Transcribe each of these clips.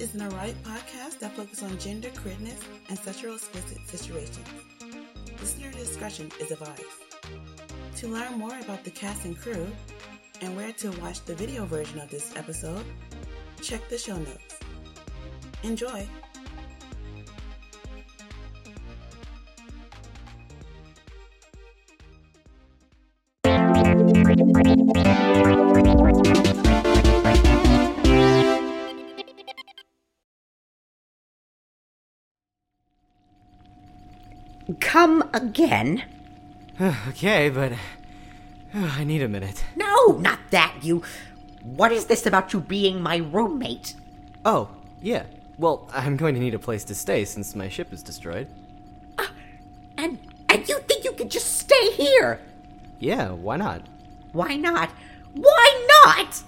is an Alright podcast that focuses on gender queerness and sexual explicit situations. Listener discretion is advised. To learn more about the cast and crew and where to watch the video version of this episode, check the show notes. Enjoy! Come again? okay, but I need a minute. No, not that, you. What is this about you being my roommate? Oh, yeah. Well, I'm going to need a place to stay since my ship is destroyed. Ah, and and you think you could just stay here? Yeah, why not? Why not? Why not?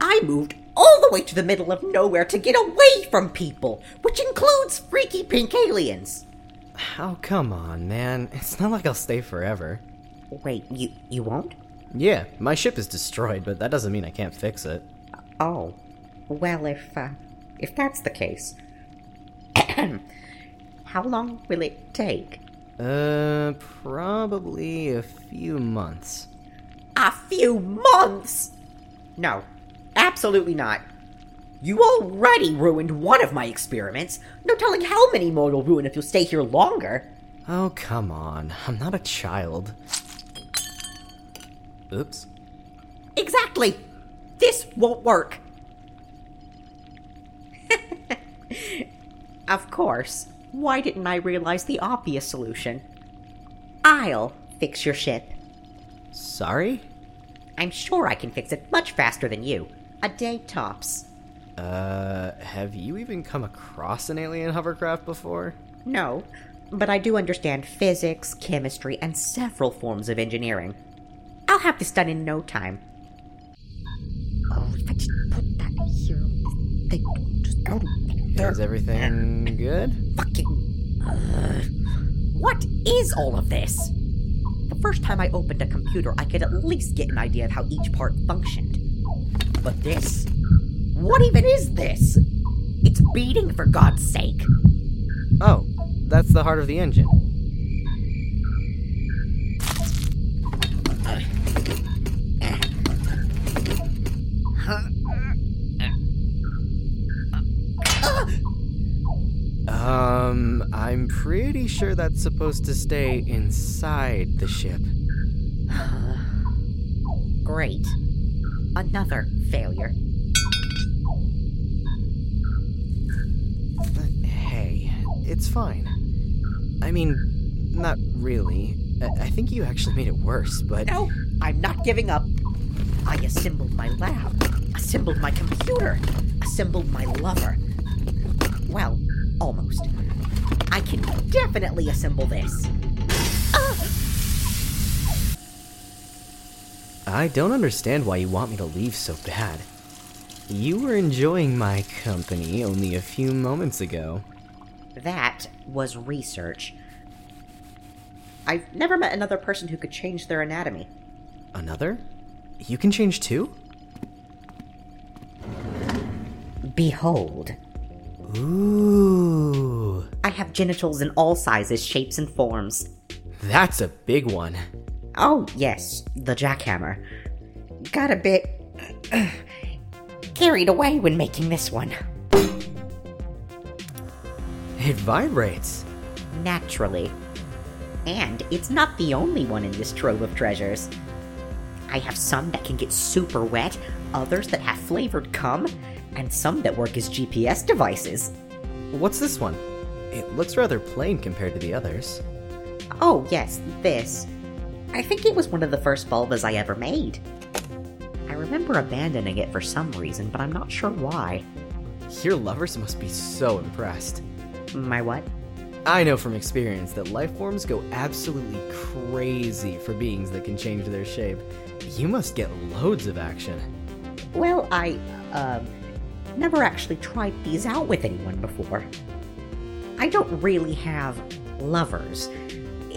I moved all the way to the middle of nowhere to get away from people, which includes freaky pink aliens. Oh, come on, man. It's not like I'll stay forever. Wait, you you won't? Yeah, my ship is destroyed, but that doesn't mean I can't fix it. Oh, well, if uh, if that's the case, how long will it take? Uh, probably a few months. A few months? No, absolutely not. You already ruined one of my experiments. No telling how many more you'll ruin if you stay here longer. Oh, come on. I'm not a child. Oops. Exactly. This won't work. of course. Why didn't I realize the obvious solution? I'll fix your ship. Sorry? I'm sure I can fix it much faster than you. A day tops. Uh, have you even come across an alien hovercraft before? No, but I do understand physics, chemistry, and several forms of engineering. I'll have this done in no time. Oh, if I just put that here, they just go to Is everything good? fucking. Uh, what is all of this? The first time I opened a computer, I could at least get an idea of how each part functioned. But this? What even is this? It's beating, for God's sake. Oh, that's the heart of the engine. Um, I'm pretty sure that's supposed to stay inside the ship. Great. Another failure. It's fine. I mean, not really. I, I think you actually made it worse, but. No, I'm not giving up. I assembled my lab, assembled my computer, assembled my lover. Well, almost. I can definitely assemble this. I don't understand why you want me to leave so bad. You were enjoying my company only a few moments ago. That was research. I've never met another person who could change their anatomy. Another? You can change too? Behold, Ooh. I have genitals in all sizes, shapes, and forms. That's a big one. Oh, yes, the jackhammer. Got a bit carried away when making this one. It vibrates. Naturally. And it's not the only one in this trove of treasures. I have some that can get super wet, others that have flavored cum, and some that work as GPS devices. What's this one? It looks rather plain compared to the others. Oh, yes, this. I think it was one of the first vulvas I ever made. I remember abandoning it for some reason, but I'm not sure why. Your lovers must be so impressed. My what? I know from experience that life forms go absolutely crazy for beings that can change their shape. You must get loads of action. Well, I, uh, never actually tried these out with anyone before. I don't really have lovers.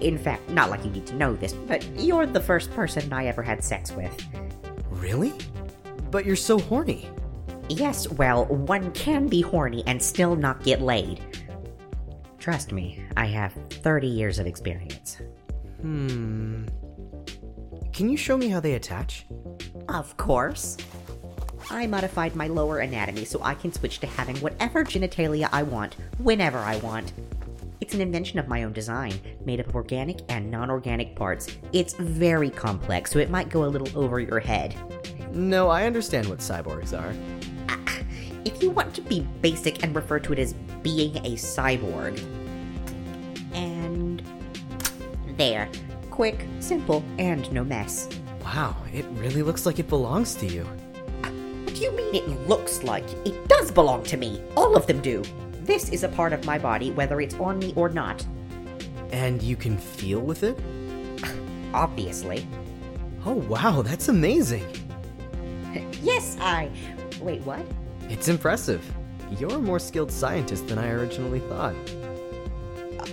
In fact, not like you need to know this, but you're the first person I ever had sex with. Really? But you're so horny. Yes, well, one can be horny and still not get laid. Trust me, I have 30 years of experience. Hmm. Can you show me how they attach? Of course. I modified my lower anatomy so I can switch to having whatever genitalia I want, whenever I want. It's an invention of my own design, made up of organic and non organic parts. It's very complex, so it might go a little over your head. No, I understand what cyborgs are. If you want to be basic and refer to it as being a cyborg. And. There. Quick, simple, and no mess. Wow, it really looks like it belongs to you. What do you mean it looks like? It does belong to me. All of them do. This is a part of my body, whether it's on me or not. And you can feel with it? Obviously. Oh, wow, that's amazing. Yes, I. Wait, what? It's impressive. You're a more skilled scientist than I originally thought.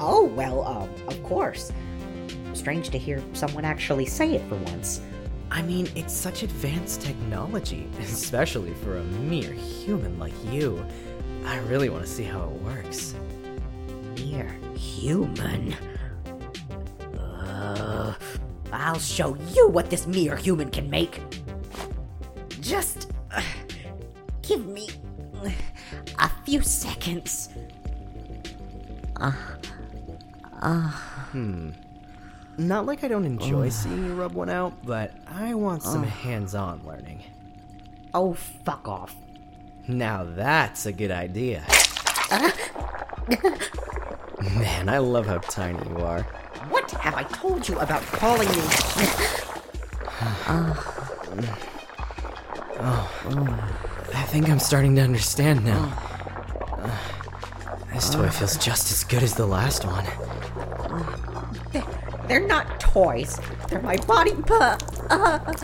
Oh, well, um, of course. Strange to hear someone actually say it for once. I mean, it's such advanced technology, especially for a mere human like you. I really want to see how it works. Mere human. Uh, I'll show you what this mere human can make. Just uh, give me uh, few seconds. Not like I don't enjoy seeing you rub one out, but I want some hands on learning. Oh, fuck off. Now that's a good idea. Man, I love how tiny you are. What have I told you about calling me? Oh, I think I'm starting to understand now. Uh, this toy feels just as good as the last one. They're, they're not toys. They're my body part. I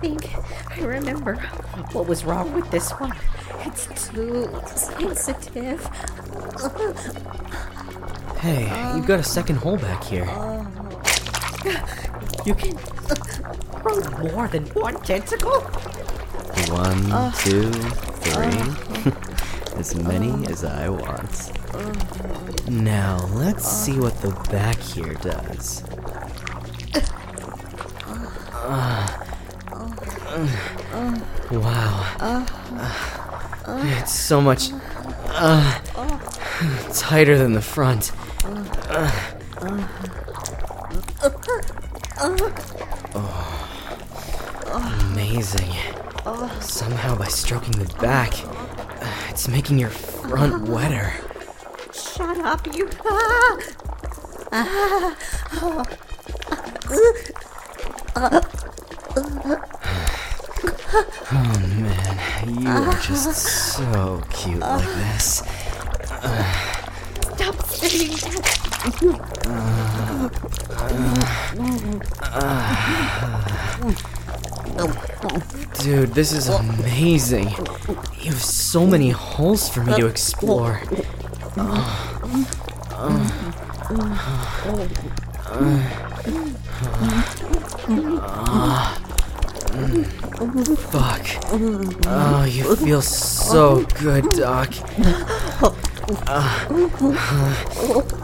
think I remember what was wrong with this one. It's too sensitive. Hey, you've got a second hole back here. You can grow more than one tentacle? One, uh, two, three. Uh, as many uh, as I want. Now, let's see what the back here does. Wow. It's so much uh, tighter than the front. Amazing. Somehow, by stroking the back, it's making your front wetter. Shut up, you. Oh man, you are just so cute like this. Stop saying that. Dude, this is amazing. You have so many holes for me to explore. Fuck. Oh, you feel so good, Doc. Uh,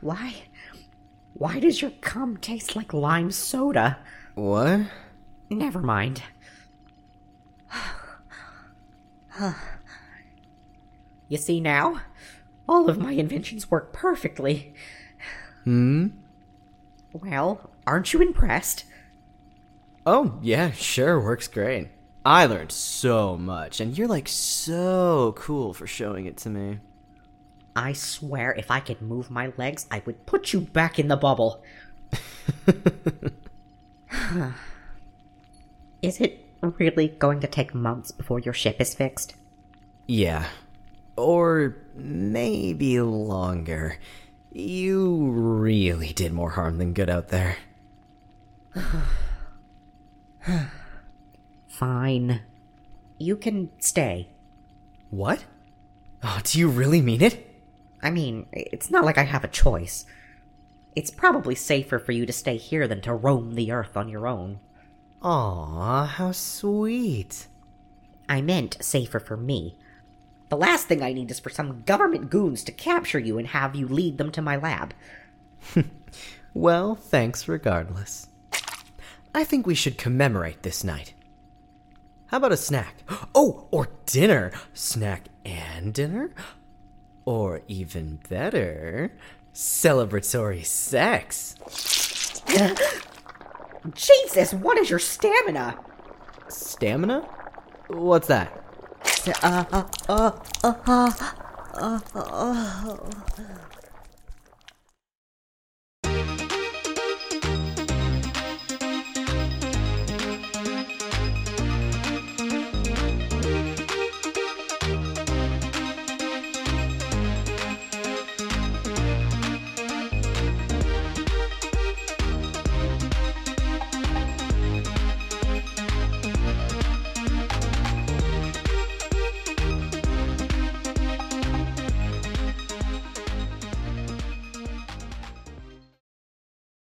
Why? Why does your cum taste like lime soda? What? Never mind. you see now? All of my inventions work perfectly. Hmm? Well, aren't you impressed? Oh, yeah, sure, works great. I learned so much, and you're like so cool for showing it to me. I swear if I could move my legs, I would put you back in the bubble. is it really going to take months before your ship is fixed? Yeah. Or maybe longer. You really did more harm than good out there. Fine. You can stay. What? Oh, do you really mean it? I mean, it's not like I have a choice. It's probably safer for you to stay here than to roam the earth on your own. Aw, how sweet. I meant safer for me. The last thing I need is for some government goons to capture you and have you lead them to my lab. Well, thanks regardless. I think we should commemorate this night. How about a snack? Oh, or dinner! Snack and dinner? Or even better, celebratory sex. Jesus, what is your stamina? Stamina? What's that? Uh, uh, uh, uh, uh, uh, uh.